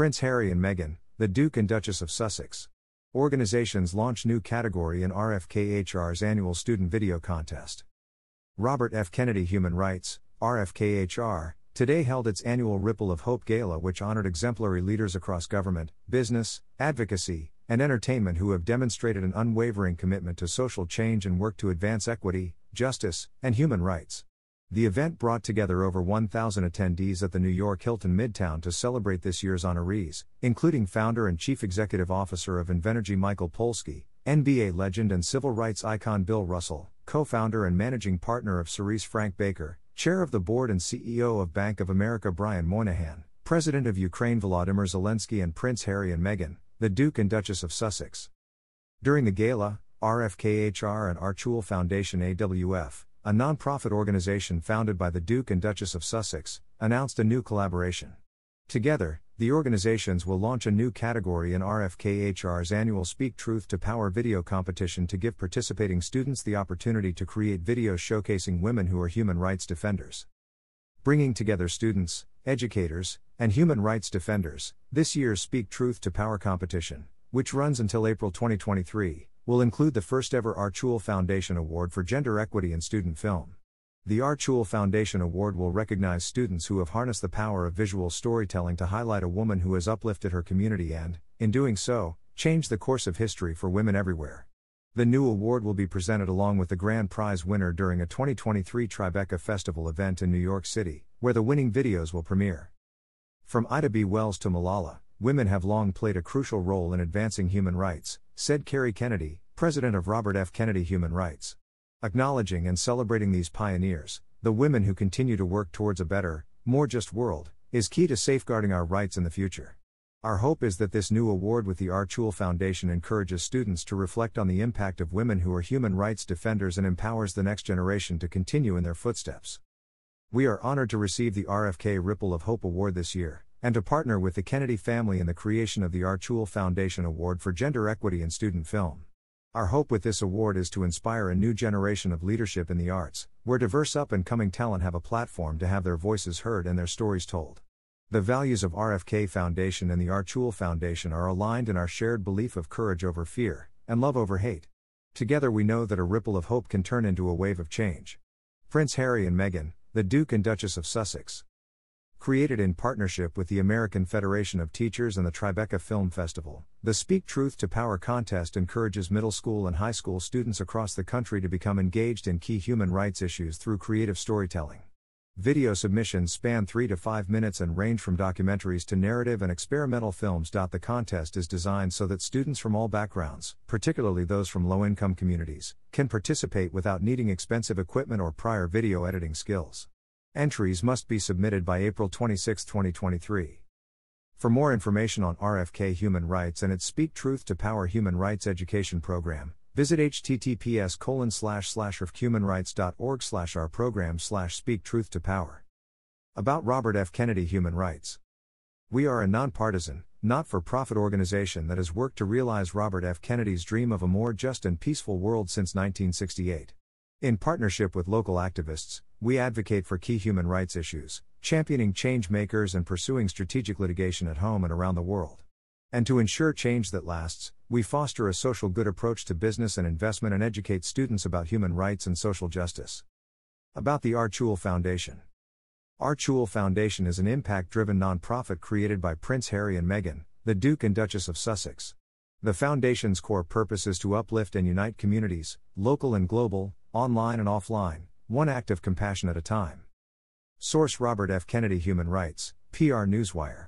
Prince Harry and Meghan, the Duke and Duchess of Sussex. Organizations launch new category in RFKHR's annual student video contest. Robert F. Kennedy Human Rights, RFKHR, today held its annual Ripple of Hope Gala, which honored exemplary leaders across government, business, advocacy, and entertainment who have demonstrated an unwavering commitment to social change and work to advance equity, justice, and human rights. The event brought together over 1,000 attendees at the New York Hilton Midtown to celebrate this year's honorees, including founder and chief executive officer of Invenergy Michael Polsky, NBA legend and civil rights icon Bill Russell, co founder and managing partner of Siris Frank Baker, chair of the board and CEO of Bank of America Brian Moynihan, president of Ukraine Volodymyr Zelensky, and Prince Harry and Meghan, the Duke and Duchess of Sussex. During the gala, RFKHR and Archewell Foundation AWF, a non-profit organization founded by the Duke and Duchess of Sussex, announced a new collaboration. Together, the organizations will launch a new category in RFKHR's annual Speak Truth to Power video competition to give participating students the opportunity to create videos showcasing women who are human rights defenders. Bringing together students, educators, and human rights defenders, this year's Speak Truth to Power competition, which runs until April 2023, will include the first ever Archewell Foundation Award for Gender Equity in Student Film. The Archewell Foundation Award will recognize students who have harnessed the power of visual storytelling to highlight a woman who has uplifted her community and, in doing so, changed the course of history for women everywhere. The new award will be presented along with the grand prize winner during a 2023 Tribeca Festival event in New York City, where the winning videos will premiere. From Ida B. Wells to Malala, women have long played a crucial role in advancing human rights, said Kerry Kennedy, president of Robert F. Kennedy Human Rights. Acknowledging and celebrating these pioneers, the women who continue to work towards a better, more just world, is key to safeguarding our rights in the future. Our hope is that this new award with the Archewell Foundation encourages students to reflect on the impact of women who are human rights defenders and empowers the next generation to continue in their footsteps. We are honored to receive the RFK Ripple of Hope Award this year, and to partner with the Kennedy family in the creation of the Archewell Foundation Award for Gender Equity in Student Film. Our hope with this award is to inspire a new generation of leadership in the arts, where diverse up and coming talent have a platform to have their voices heard and their stories told. The values of RFK Foundation and the Archewell Foundation are aligned in our shared belief of courage over fear, and love over hate. Together we know that a ripple of hope can turn into a wave of change. Prince Harry and Meghan, the Duke and Duchess of Sussex, Created in partnership with the American Federation of Teachers and the Tribeca Film Festival, the Speak Truth to Power contest encourages middle school and high school students across the country to become engaged in key human rights issues through creative storytelling. Video submissions span 3 to 5 minutes and range from documentaries to narrative and experimental films. The contest is designed so that students from all backgrounds, particularly those from low income communities, can participate without needing expensive equipment or prior video editing skills. Entries must be submitted by April 26, 2023. For more information on RFK Human Rights and its Speak Truth to Power Human Rights Education Program, visit https colon slash slash rfkhumanrights.org slash our program slash speak truth to power. About Robert F. Kennedy Human Rights. We are a nonpartisan, not for profit organization that has worked to realize Robert F. Kennedy's dream of a more just and peaceful world since 1968. In partnership with local activists, we advocate for key human rights issues, championing change makers and pursuing strategic litigation at home and around the world. And to ensure change that lasts, we foster a social good approach to business and investment and educate students about human rights and social justice. About the Archewell Foundation Archewell Foundation is an impact driven nonprofit created by Prince Harry and Meghan, the Duke and Duchess of Sussex. The Foundation's core purpose is to uplift and unite communities, local and global, online and offline, one act of compassion at a time. Source Robert F. Kennedy Human Rights, PR Newswire.